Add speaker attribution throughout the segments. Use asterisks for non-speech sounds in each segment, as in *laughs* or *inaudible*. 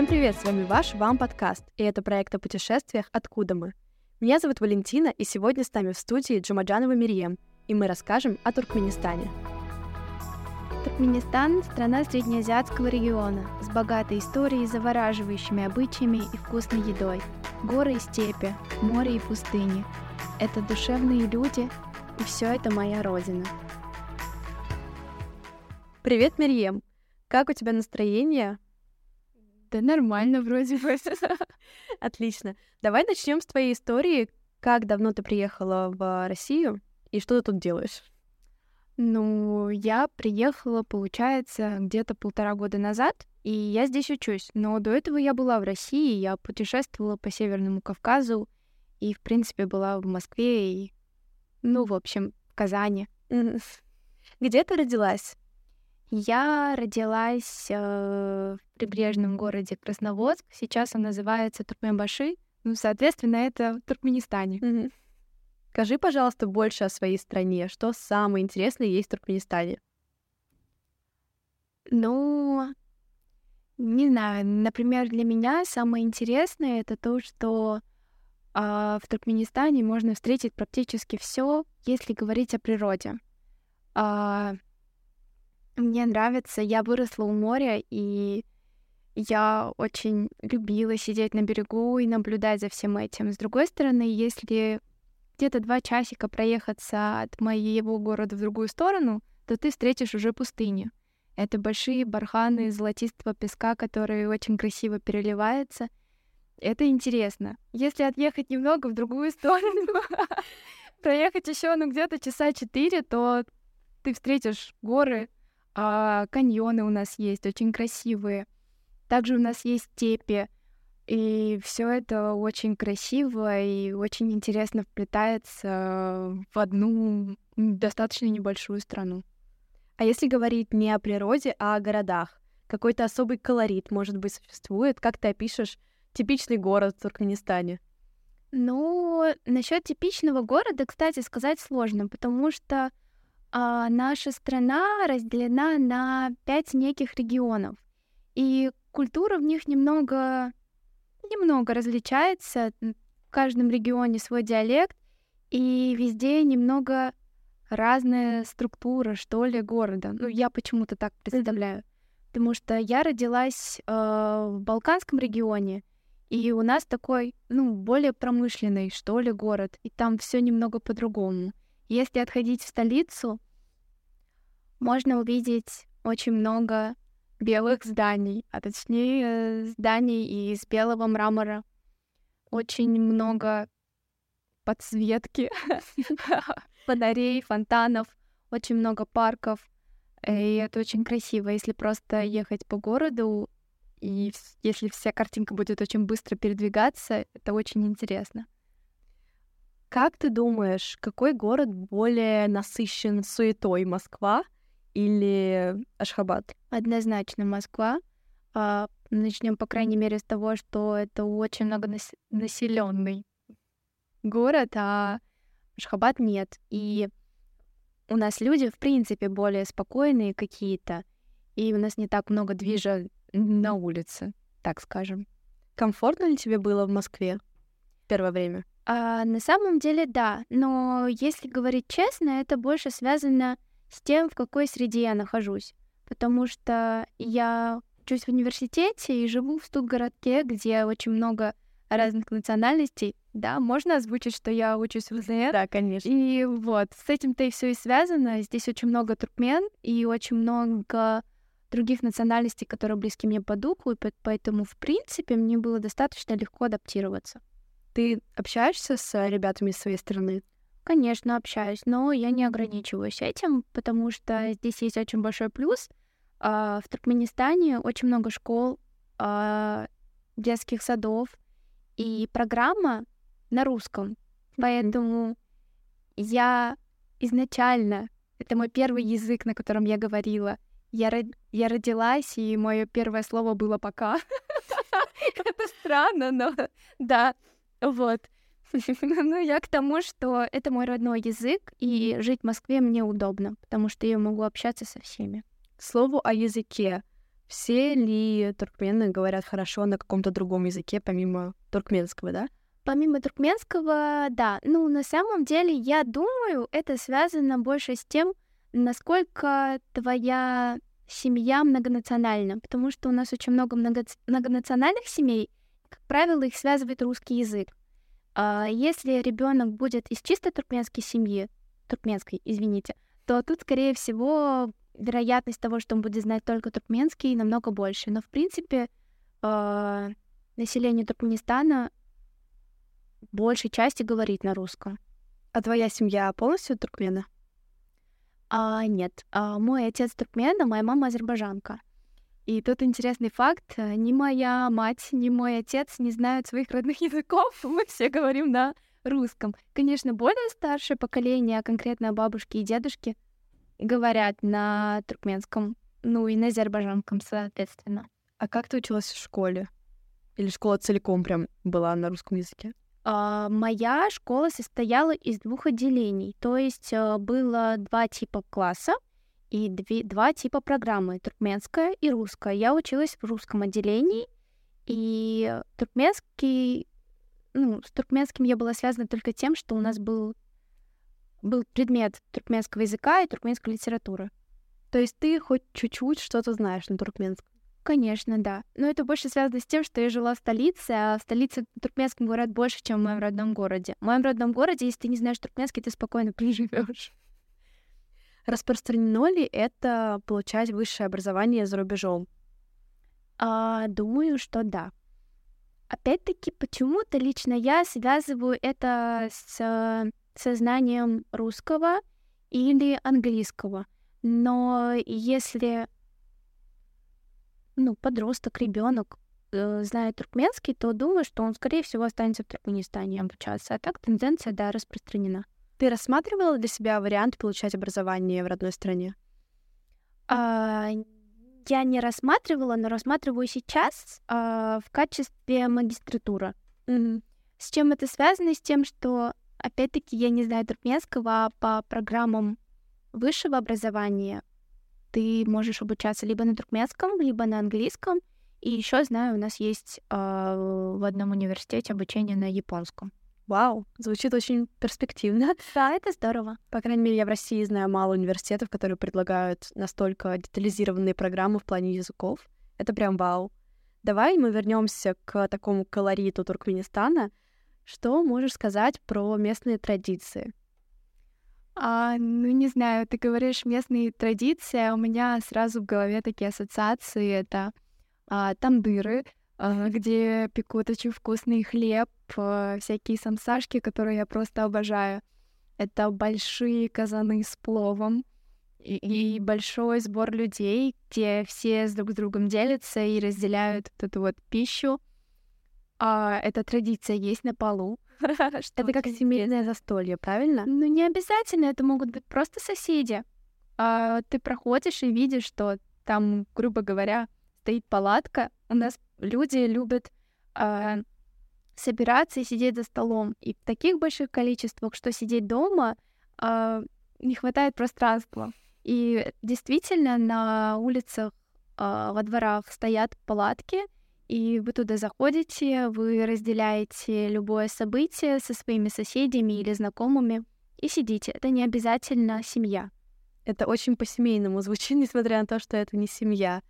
Speaker 1: Всем привет, с вами ваш Вам подкаст, и это проект о путешествиях «Откуда мы?». Меня зовут Валентина, и сегодня с нами в студии Джумаджанова Мирием, и мы расскажем о Туркменистане.
Speaker 2: Туркменистан – страна среднеазиатского региона с богатой историей, завораживающими обычаями и вкусной едой. Горы и степи, море и пустыни. Это душевные люди, и все это моя родина.
Speaker 1: Привет, Мирием! Как у тебя настроение?
Speaker 2: Да нормально вроде бы. *laughs*
Speaker 1: Отлично. Давай начнем с твоей истории. Как давно ты приехала в Россию и что ты тут делаешь?
Speaker 2: Ну, я приехала, получается, где-то полтора года назад, и я здесь учусь. Но до этого я была в России, я путешествовала по Северному Кавказу, и, в принципе, была в Москве, и, ну, в общем, в Казани.
Speaker 1: Где ты родилась?
Speaker 2: Я родилась э, в прибрежном городе Красноводск. Сейчас он называется Туркменбаши. Ну, соответственно, это в Туркменистане.
Speaker 1: Мгм. Скажи, пожалуйста, больше о своей стране. Что самое интересное есть в Туркменистане?
Speaker 2: Ну, не знаю, например, для меня самое интересное это то, что а, в Туркменистане можно встретить практически все, если говорить о природе. А, мне нравится, я выросла у моря, и я очень любила сидеть на берегу и наблюдать за всем этим. С другой стороны, если где-то два часика проехаться от моего города в другую сторону, то ты встретишь уже пустыни. Это большие барханы золотистого песка, которые очень красиво переливаются. Это интересно. Если отъехать немного в другую *laughs* сторону, проехать еще ну где-то часа четыре, то ты встретишь горы, а, каньоны у нас есть, очень красивые. Также у нас есть степи, и все это очень красиво и очень интересно вплетается в одну достаточно небольшую страну.
Speaker 1: А если говорить не о природе, а о городах, какой-то особый колорит, может быть, существует? Как ты опишешь типичный город в Туркменистане?
Speaker 2: Ну, насчет типичного города, кстати, сказать сложно, потому что а, наша страна разделена на пять неких регионов, и культура в них немного, немного различается. В каждом регионе свой диалект, и везде немного разная структура, что ли, города. Ну, я почему-то так представляю. Потому что я родилась э, в Балканском регионе, и у нас такой, ну, более промышленный, что ли, город, и там все немного по-другому. Если отходить в столицу, можно увидеть очень много белых зданий, а точнее зданий из белого мрамора. Очень много подсветки, *laughs* фонарей, фонтанов, очень много парков. И это очень красиво, если просто ехать по городу, и если вся картинка будет очень быстро передвигаться, это очень интересно.
Speaker 1: Как ты думаешь, какой город более насыщен суетой, Москва или Ашхабад?
Speaker 2: Однозначно Москва. А, начнем, по крайней мере, с того, что это очень многонаселенный город, а Ашхабад нет. И у нас люди, в принципе, более спокойные какие-то, и у нас не так много движа на улице, так скажем.
Speaker 1: Комфортно ли тебе было в Москве первое время?
Speaker 2: А, на самом деле, да. Но если говорить честно, это больше связано с тем, в какой среде я нахожусь. Потому что я учусь в университете и живу в студгородке, где очень много разных национальностей. Да, можно озвучить, что я учусь в УЗР?
Speaker 1: Да, конечно.
Speaker 2: И вот, с этим-то и все и связано. Здесь очень много туркмен и очень много других национальностей, которые близки мне по духу, и поэтому, в принципе, мне было достаточно легко адаптироваться.
Speaker 1: Ты общаешься с ребятами своей страны?
Speaker 2: Конечно, общаюсь, но я не ограничиваюсь этим, потому что здесь есть очень большой плюс. А, в Туркменистане очень много школ, а, детских садов, и программа на русском. Поэтому я изначально, это мой первый язык, на котором я говорила. Я, я родилась, и мое первое слово было пока. *laughs* Это странно, но да, вот. *laughs* Ну, я к тому, что это мой родной язык, и жить в Москве мне удобно, потому что я могу общаться со всеми.
Speaker 1: К слову о языке. Все ли туркмены говорят хорошо на каком-то другом языке, помимо туркменского, да?
Speaker 2: Помимо туркменского, да. Ну, на самом деле, я думаю, это связано больше с тем, насколько твоя семья многонациональна, потому что у нас очень много много... многонациональных семей, как правило, их связывает русский язык. А если ребенок будет из чисто туркменской семьи, туркменской, извините, то тут, скорее всего, вероятность того, что он будет знать только туркменский, намного больше. Но, в принципе, э, население Туркменистана большей части говорит на русском.
Speaker 1: А твоя семья полностью туркмена?
Speaker 2: А, нет, а, мой отец туркмен, а моя мама азербайджанка. И тут интересный факт, э, ни моя мать, ни мой отец не знают своих родных *laughs* языков, мы все говорим на русском. Конечно, более старшее поколение, а конкретно бабушки и дедушки, говорят на туркменском, ну и на азербайджанском, соответственно.
Speaker 1: А как ты училась в школе? Или школа целиком прям была на русском языке?
Speaker 2: А, моя школа состояла из двух отделений, то есть а, было два типа класса и две, два типа программы, туркменская и русская. Я училась в русском отделении, и туркменский, ну, с туркменским я была связана только тем, что у нас был, был предмет туркменского языка и туркменской литературы.
Speaker 1: То есть ты хоть чуть-чуть что-то знаешь на туркменском?
Speaker 2: Конечно, да. Но это больше связано с тем, что я жила в столице, а в столице туркменском говорят больше, чем в моем родном городе. В моем родном городе, если ты не знаешь туркменский, ты спокойно *laughs* приживешь.
Speaker 1: Распространено ли это получать высшее образование за рубежом?
Speaker 2: А, думаю, что да. Опять-таки, почему-то лично я связываю это с сознанием русского или английского. Но если ну, подросток, ребенок э, знает туркменский, то думаю, что он, скорее всего, останется в Туркменистане обучаться. А так тенденция, да, распространена.
Speaker 1: Ты рассматривала для себя вариант получать образование в родной стране?
Speaker 2: А, я не рассматривала, но рассматриваю сейчас а, в качестве магистратуры.
Speaker 1: Mm-hmm.
Speaker 2: С чем это связано? С тем, что, опять-таки, я не знаю туркменского, а по программам высшего образования ты можешь обучаться либо на туркменском, либо на английском. И еще знаю, у нас есть э, в одном университете обучение на японском.
Speaker 1: Вау, звучит очень перспективно. *laughs*
Speaker 2: Да, это здорово.
Speaker 1: По крайней мере, я в России знаю мало университетов, которые предлагают настолько детализированные программы в плане языков. Это прям вау. Давай мы вернемся к такому колориту Туркменистана. Что можешь сказать про местные традиции?
Speaker 2: А, ну, не знаю, ты говоришь местные традиции, а у меня сразу в голове такие ассоциации. Это а, тандыры, а, где пекут очень вкусный хлеб, всякие самсашки, которые я просто обожаю. Это большие казаны с пловом и, и большой сбор людей, где все с друг с другом делятся и разделяют вот эту вот пищу. А, эта традиция есть на полу. *laughs*
Speaker 1: Это как семейное застолье, правильно?
Speaker 2: Ну, не обязательно, это могут быть просто соседи. А, ты проходишь и видишь, что там, грубо говоря, стоит палатка. У нас люди любят а, собираться и сидеть за столом. И в таких больших количествах, что сидеть дома, а, не хватает пространства. И действительно на улицах, а, во дворах стоят палатки, и вы туда заходите, вы разделяете любое событие со своими соседями или знакомыми и сидите. Это не обязательно семья.
Speaker 1: Это очень по-семейному звучит, *laughs* несмотря на то, что это не семья.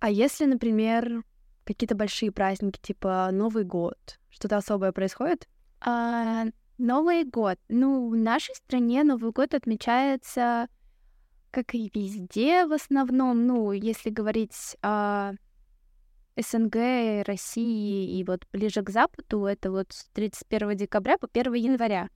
Speaker 1: А если, например, какие-то большие праздники, типа Новый год, что-то особое происходит?
Speaker 2: А, Новый год. Ну, в нашей стране Новый год отмечается, как и везде в основном, ну, если говорить о СНГ, России и вот ближе к Западу, это вот с 31 декабря по 1 января.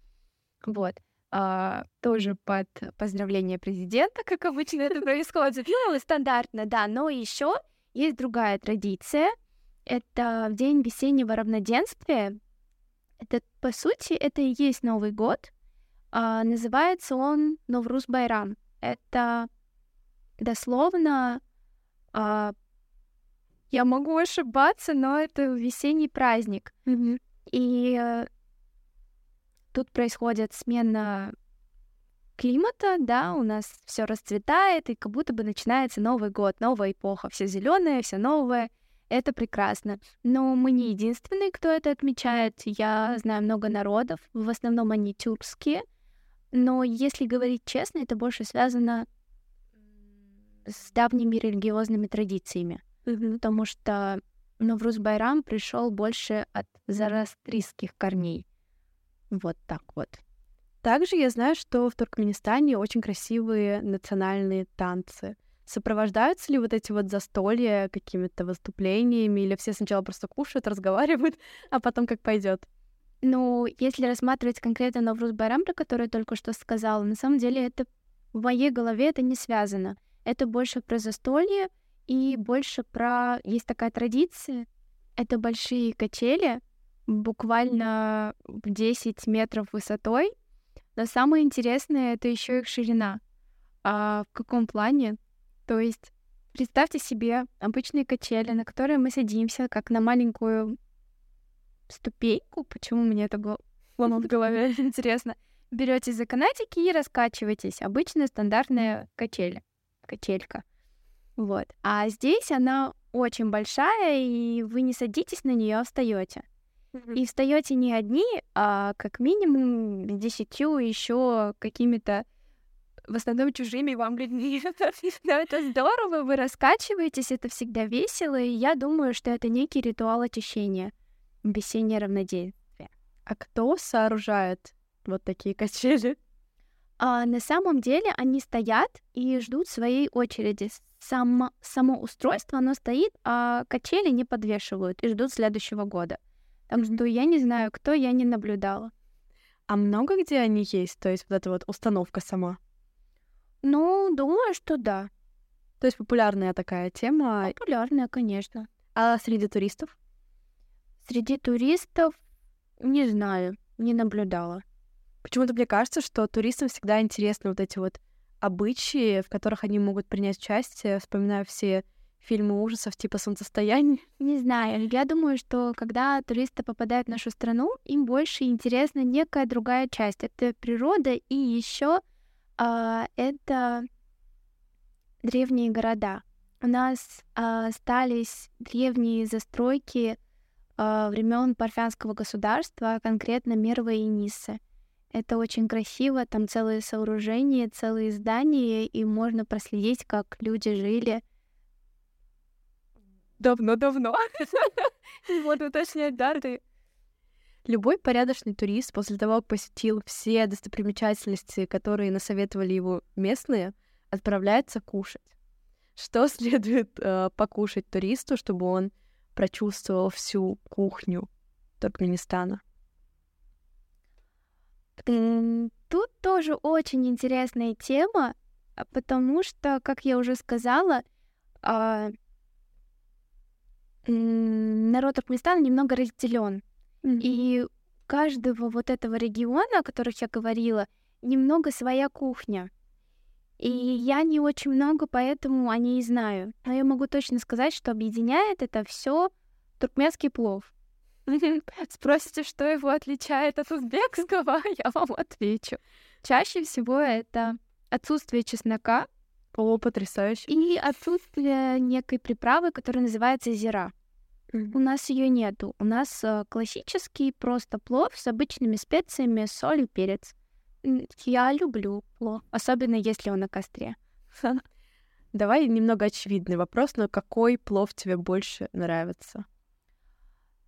Speaker 2: Вот. А, тоже под поздравление президента, как обычно это происходит. Стандартно, да. Но еще есть другая традиция. Это день весеннего равноденствия. Это, по сути, это и есть Новый год. А, называется он Новрус Байрам. Это дословно а, я могу ошибаться, но это весенний праздник.
Speaker 1: Mm-hmm.
Speaker 2: И э, тут происходит смена климата, да, у нас все расцветает, и как будто бы начинается Новый год, новая эпоха, все зеленое, все новое. Это прекрасно. Но мы не единственные, кто это отмечает. Я знаю много народов, в основном они тюркские. Но если говорить честно, это больше связано с давними религиозными традициями. Mm-hmm. Потому что Новруз Байрам пришел больше от зарастрийских корней. Вот так вот.
Speaker 1: Также я знаю, что в Туркменистане очень красивые национальные танцы. Сопровождаются ли вот эти вот застолья какими-то выступлениями, или все сначала просто кушают, *laughs* разговаривают, а потом как пойдет?
Speaker 2: Ну, если рассматривать конкретно Новруз Байрам, про который я только что сказала, на самом деле это в моей голове это не связано. Это больше про застолье и больше про... Есть такая традиция, это большие качели, буквально 10 метров высотой. Но самое интересное это еще их ширина. А в каком плане? То есть представьте себе обычные качели, на которые мы садимся, как на маленькую ступеньку. Почему мне это было *laughs* в голове? *laughs* Интересно. Берете за канатики и раскачиваетесь. Обычная стандартная качель. Качелька. Вот. А здесь она очень большая, и вы не садитесь на нее, а встаете. И встаете не одни, а как минимум с десятью еще какими-то в основном чужими вам людьми. *laughs* Но это здорово, вы раскачиваетесь, это всегда весело, и я думаю, что это некий ритуал очищения, весеннее равнодействие.
Speaker 1: А кто сооружает вот такие качели?
Speaker 2: А на самом деле они стоят и ждут своей очереди. Само, само устройство, оно стоит, а качели не подвешивают и ждут следующего года. Так что я не знаю, кто, я не наблюдала.
Speaker 1: А много где они есть? То есть вот эта вот установка сама?
Speaker 2: Ну, думаю, что да.
Speaker 1: То есть популярная такая тема?
Speaker 2: Популярная, конечно.
Speaker 1: А среди туристов?
Speaker 2: Среди туристов не знаю, не наблюдала.
Speaker 1: Почему-то мне кажется, что туристам всегда интересны вот эти вот обычаи, в которых они могут принять участие. Вспоминаю все фильмы ужасов типа «Солнцестояние»?
Speaker 2: Не знаю. Я думаю, что когда туристы попадают в нашу страну, им больше интересна некая другая часть. Это природа и еще а, это древние города. У нас а, остались древние застройки а, времен Парфянского государства, конкретно Мерва и Ниса. Это очень красиво, там целые сооружения, целые здания, и можно проследить, как люди жили
Speaker 1: давно-давно. *laughs* Вот уточнять даты. Любой порядочный турист после того, как посетил все достопримечательности, которые насоветовали его местные, отправляется кушать. Что *laughs* следует э, покушать туристу, чтобы он прочувствовал всю кухню Туркменистана?
Speaker 2: Тут тоже очень интересная тема, потому что, как я уже сказала, а, народ Туркменистана немного разделен. Mm-hmm. И каждого вот этого региона, о которых я говорила, немного своя кухня. И я не очень много, поэтому о ней знаю. Но я могу точно сказать, что объединяет это все туркменский плов. Спросите, что его отличает от узбекского, *laughs* я вам отвечу. Чаще всего это отсутствие чеснока,
Speaker 1: о, потрясающе.
Speaker 2: И отсутствие некой приправы, которая называется зира. У нас ее нету. У нас э, классический просто плов с обычными специями, соль и перец. Я люблю плов, особенно если он на костре.
Speaker 1: Давай немного очевидный вопрос, но какой плов тебе больше нравится?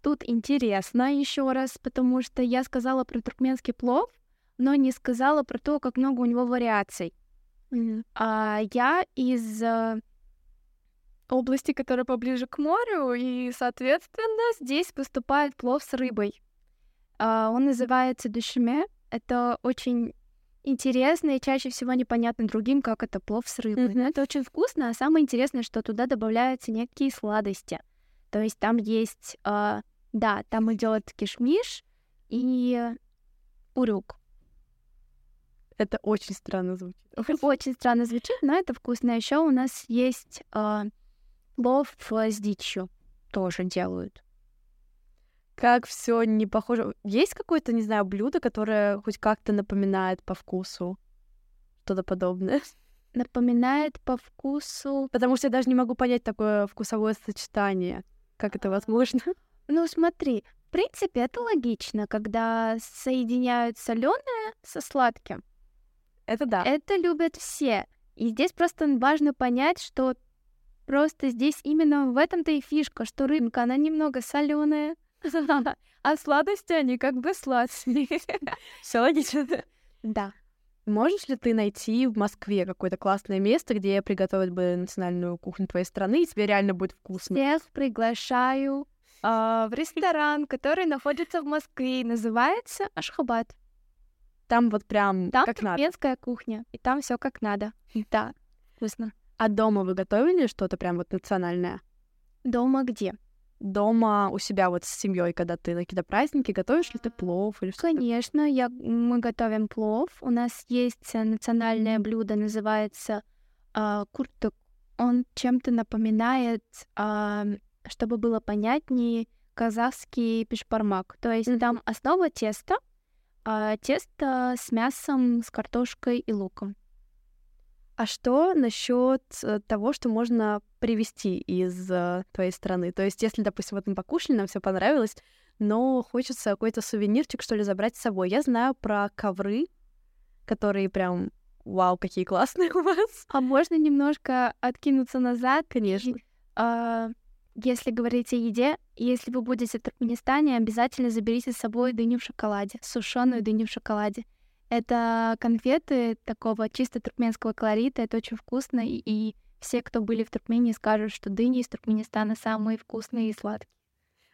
Speaker 2: Тут интересно еще раз, потому что я сказала про туркменский плов, но не сказала про то, как много у него вариаций. Mm-hmm. А я из э, области, которая поближе к морю, и, соответственно, здесь поступает плов с рыбой. А, он называется душиме. Это очень интересно и чаще всего непонятно другим, как это плов с рыбой. Mm-hmm. это очень вкусно, а самое интересное, что туда добавляются некие сладости. То есть там есть, э, да, там идет кишмиш и урюк.
Speaker 1: Это очень странно звучит.
Speaker 2: Очень странно звучит, но это вкусно. Еще у нас есть э, плов с дичью. Тоже делают.
Speaker 1: Как все не похоже. Есть какое-то, не знаю, блюдо, которое хоть как-то напоминает по вкусу? что-то подобное. *laughs*
Speaker 2: Напоминает по вкусу...
Speaker 1: Потому что я даже не могу понять такое вкусовое сочетание. Как это возможно? *laughs*
Speaker 2: Ну, смотри, в принципе, это логично, когда соединяют соленое со сладким.
Speaker 1: Это да.
Speaker 2: Это любят все. И здесь просто важно понять, что просто здесь именно в этом-то и фишка, что рыбка, она немного соленая, *laughs* а сладости они как бы сладкие. *laughs*
Speaker 1: Все логично.
Speaker 2: Да.
Speaker 1: Можешь ли ты найти в Москве какое-то классное место, где приготовить бы национальную кухню твоей страны, и тебе реально будет вкусно?
Speaker 2: Всех приглашаю а, в ресторан, который находится в Москве, называется Ашхабад.
Speaker 1: Там вот прям
Speaker 2: Там
Speaker 1: как надо.
Speaker 2: туркменская кухня, и там все как надо. *laughs* Да, вкусно.
Speaker 1: А дома вы готовили что-то прям вот национальное?
Speaker 2: Дома где?
Speaker 1: Дома у себя вот с семьей, когда ты на какие-то праздники, готовишь ли ты плов или что-то?
Speaker 2: Конечно, я, мы готовим плов. У нас есть э, национальное блюдо, называется а, куртук. Он чем-то напоминает, а, чтобы было понятнее, казахский пешпармак. То есть там основа теста, а, тесто с мясом, с картошкой и луком.
Speaker 1: А что насчет того, что можно привезти из э, твоей страны? То есть, если, допустим, вот мы покушали, нам все понравилось, но хочется какой-то сувенирчик, что ли, забрать с собой. Я знаю про ковры, которые прям вау, какие классные *laughs* у вас.
Speaker 2: А можно немножко откинуться назад?
Speaker 1: Конечно.
Speaker 2: А, если говорить о еде, если вы будете в Туркменистане, обязательно заберите с собой дыню в шоколаде, сушеную дыню в шоколаде. Это конфеты такого чисто туркменского колорита, это очень вкусно, и, и все, кто были в Туркмении, скажут, что дыни из Туркменистана самые вкусные и сладкие.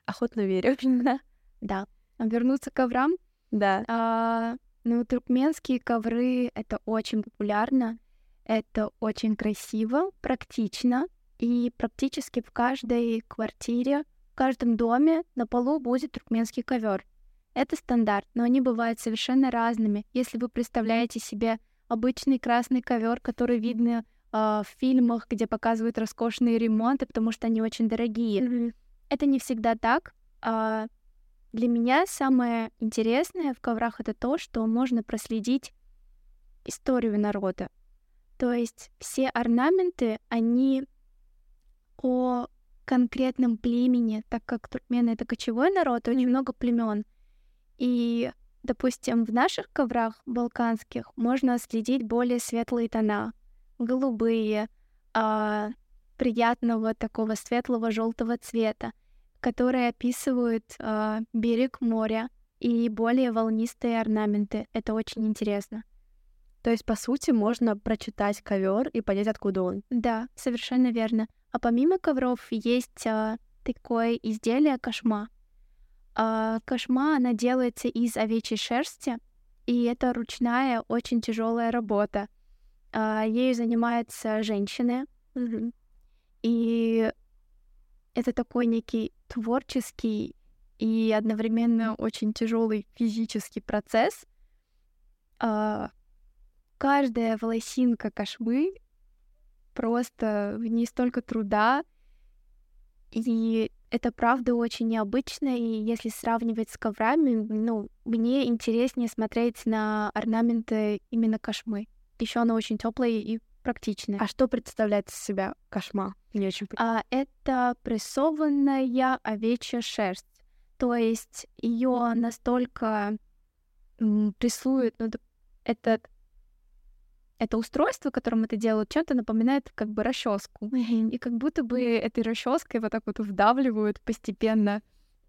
Speaker 1: Охотно верю.
Speaker 2: Да. Да. А вернуться к коврам?
Speaker 1: Да.
Speaker 2: А, ну, туркменские ковры — это очень популярно, это очень красиво, практично, и практически в каждой квартире, в каждом доме на полу будет туркменский ковер. Это стандарт, но они бывают совершенно разными. Если вы представляете себе обычный красный ковер, который видно э, в фильмах, где показывают роскошные ремонты, потому что они очень дорогие.
Speaker 1: Mm-hmm.
Speaker 2: Это не всегда так. А для меня самое интересное в коврах это то, что можно проследить историю народа. То есть все орнаменты, они о конкретном племени, так как туркмены это кочевой народ, очень много племен. И, допустим, в наших коврах балканских можно следить более светлые тона, голубые, а, приятного такого светлого желтого цвета, которые описывают а, берег моря и более волнистые орнаменты. Это очень интересно.
Speaker 1: То есть, по сути, можно прочитать ковер и понять, откуда он.
Speaker 2: Да, совершенно верно. А помимо ковров есть а, такое изделие кошма. А, кошма, она делается из овечьей шерсти, и это ручная, очень тяжелая работа. А, ею занимаются женщины. И это такой некий творческий и одновременно очень тяжелый физический процесс. А, каждая волосинка кошмы просто в ней столько труда, и это правда очень необычно, и если сравнивать с коврами, ну, мне интереснее смотреть на орнаменты именно кошмы. Еще она очень теплая и практичная.
Speaker 1: А что представляет из себя кошма? Не очень
Speaker 2: а, Это прессованная овечья шерсть. То есть ее настолько прессует, ну, этот это устройство, которым это делают, чем-то напоминает как бы расческу.
Speaker 1: Mm-hmm.
Speaker 2: И как будто бы этой расческой вот так вот вдавливают постепенно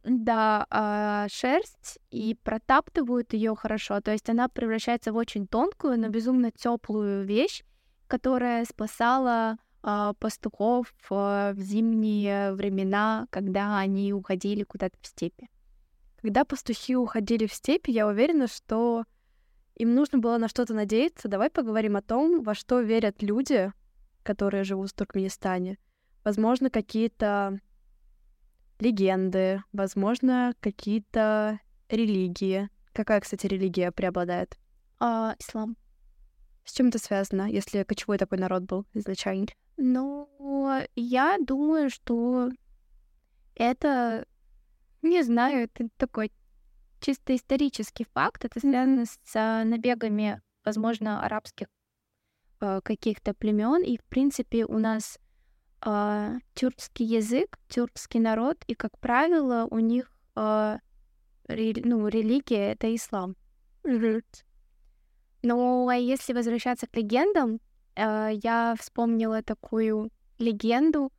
Speaker 2: да, а, шерсть и протаптывают ее хорошо. То есть она превращается в очень тонкую, но безумно теплую вещь, которая спасала а, пастухов а, в зимние времена, когда они уходили куда-то в степи.
Speaker 1: Когда пастухи уходили в степи, я уверена, что им нужно было на что-то надеяться. Давай поговорим о том, во что верят люди, которые живут в Туркменистане. Возможно, какие-то легенды, возможно, какие-то религии. Какая, кстати, религия преобладает?
Speaker 2: А, ислам.
Speaker 1: С чем это связано, если кочевой такой народ был изначально?
Speaker 2: Ну, я думаю, что это, не знаю, это такой чисто исторический факт. Это связано с набегами, возможно, арабских э, каких-то племен, и в принципе у нас э, тюркский язык, тюркский народ, и как правило у них э, ре, ну религия это ислам.
Speaker 1: Мгм.
Speaker 2: Ну, а если возвращаться к легендам, э, я вспомнила такую легенду.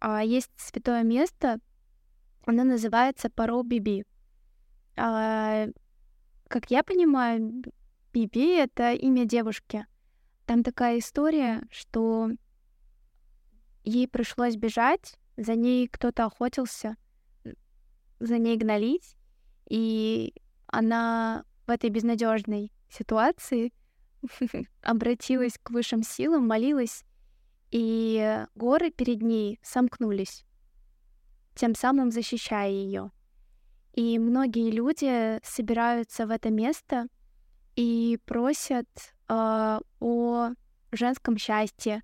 Speaker 2: А, Есть святое место, оно называется Паро-Биби. А, Как я понимаю, Биби — это имя девушки. Там такая история, что ей пришлось бежать, за ней кто-то охотился, за ней гнались, и она в этой безнадежной ситуации *laughs* обратилась к высшим силам, молилась, и горы перед ней сомкнулись, тем самым защищая ее. И многие люди собираются в это место и просят а, о женском счастье,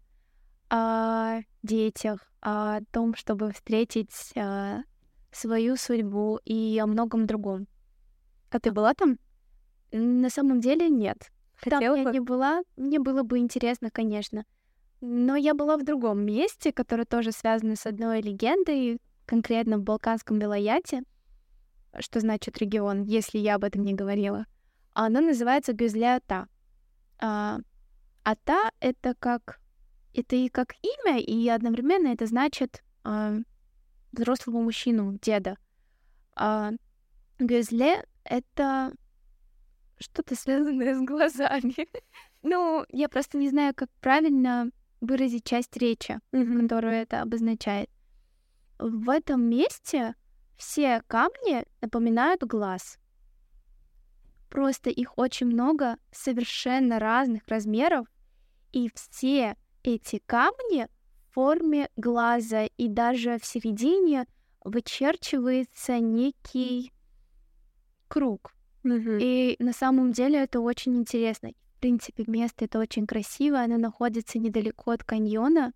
Speaker 2: о детях, о том, чтобы встретить а, свою судьбу и о многом другом.
Speaker 1: А ты была там?
Speaker 2: На самом деле нет. Там
Speaker 1: Хотела
Speaker 2: я
Speaker 1: бы?
Speaker 2: не была, мне было бы интересно, конечно. Но я была в другом месте, которое тоже связано с одной легендой, конкретно в Балканском Вилаяте, что значит регион, если я об этом не говорила. А Оно называется Гюзля-Ата. А, Ата — это как... Это и как имя, и одновременно это значит а, взрослого мужчину, деда. А, Гюзле — это что-то связанное с глазами. *laughs* ну, я просто не знаю, как правильно выразить часть речи, которую это обозначает. В этом месте все камни напоминают глаз. Просто их очень много, совершенно разных размеров, и все эти камни в форме глаза, и даже в середине вычерчивается некий круг.
Speaker 1: Мгм.
Speaker 2: И на самом деле это очень интересно. В принципе, место это очень красиво, оно находится недалеко от каньона,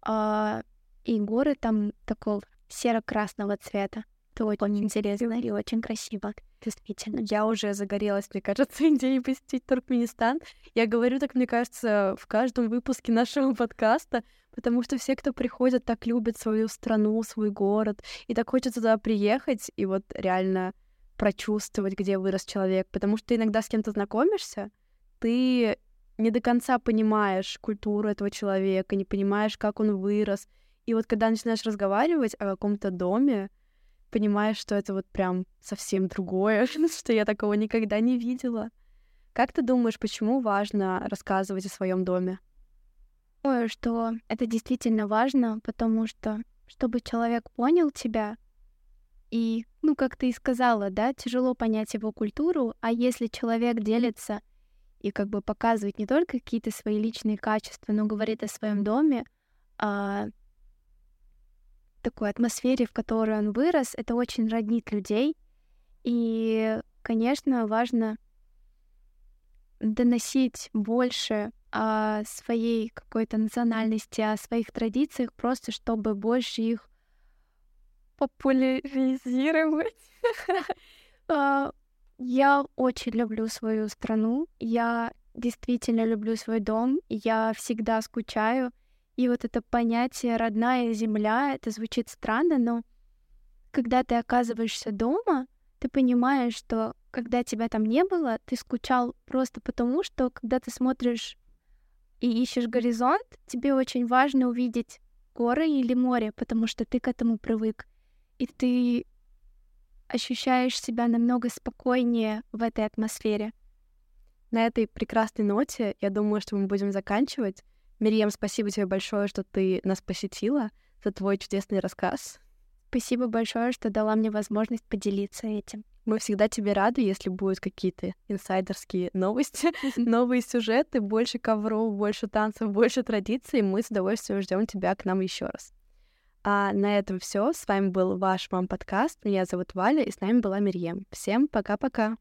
Speaker 2: а, и горы там такого серо-красного цвета. Это очень интересно и очень красиво, действительно.
Speaker 1: Я уже загорелась, мне кажется, *laughs* идеей посетить Туркменистан. Я говорю так, мне кажется, в каждом выпуске нашего *laughs* подкаста, потому что все, кто приходят, так любят свою страну, свой город, и так хочется туда приехать и вот реально прочувствовать, где вырос человек. Потому что ты иногда с кем-то знакомишься, ты не до конца понимаешь культуру этого человека, не понимаешь, как он вырос. И вот когда начинаешь разговаривать о каком-то доме, понимаешь, что это вот прям совсем другое, *laughs* что я такого никогда не видела. Как ты думаешь, почему важно рассказывать о своем доме?
Speaker 2: Ой, что это действительно важно, потому что чтобы человек понял тебя, и, ну, как ты и сказала, да, тяжело понять его культуру, а если человек делится и как бы показывает не только какие-то свои личные качества, но говорит о своем доме, о такой атмосфере, в которой он вырос, это очень роднит людей. И, конечно, важно доносить больше о своей какой-то национальности, о своих традициях, просто чтобы больше их популяризировать. *laughs* А, Я очень люблю свою страну, я действительно люблю свой дом, я всегда скучаю. И вот это понятие «родная земля», это звучит странно, но когда ты оказываешься дома, ты понимаешь, что когда тебя там не было, ты скучал просто потому, что когда ты смотришь и ищешь горизонт, тебе очень важно увидеть горы или море, потому что ты к этому привык. И ты ощущаешь себя намного спокойнее в этой атмосфере.
Speaker 1: На этой прекрасной ноте, я думаю, что мы будем заканчивать. Мирьям, спасибо тебе большое, что ты нас посетила, за твой чудесный рассказ.
Speaker 2: Спасибо большое, что дала мне возможность поделиться этим.
Speaker 1: Мы всегда тебе рады, если будут какие-то инсайдерские новости, *laughs* новые сюжеты, больше ковров, больше танцев, больше традиций. Мы с удовольствием ждем тебя к нам еще раз. А на этом все. С вами был ваш мам подкаст. Меня зовут Валя, и с нами была Мирьем. Всем пока-пока.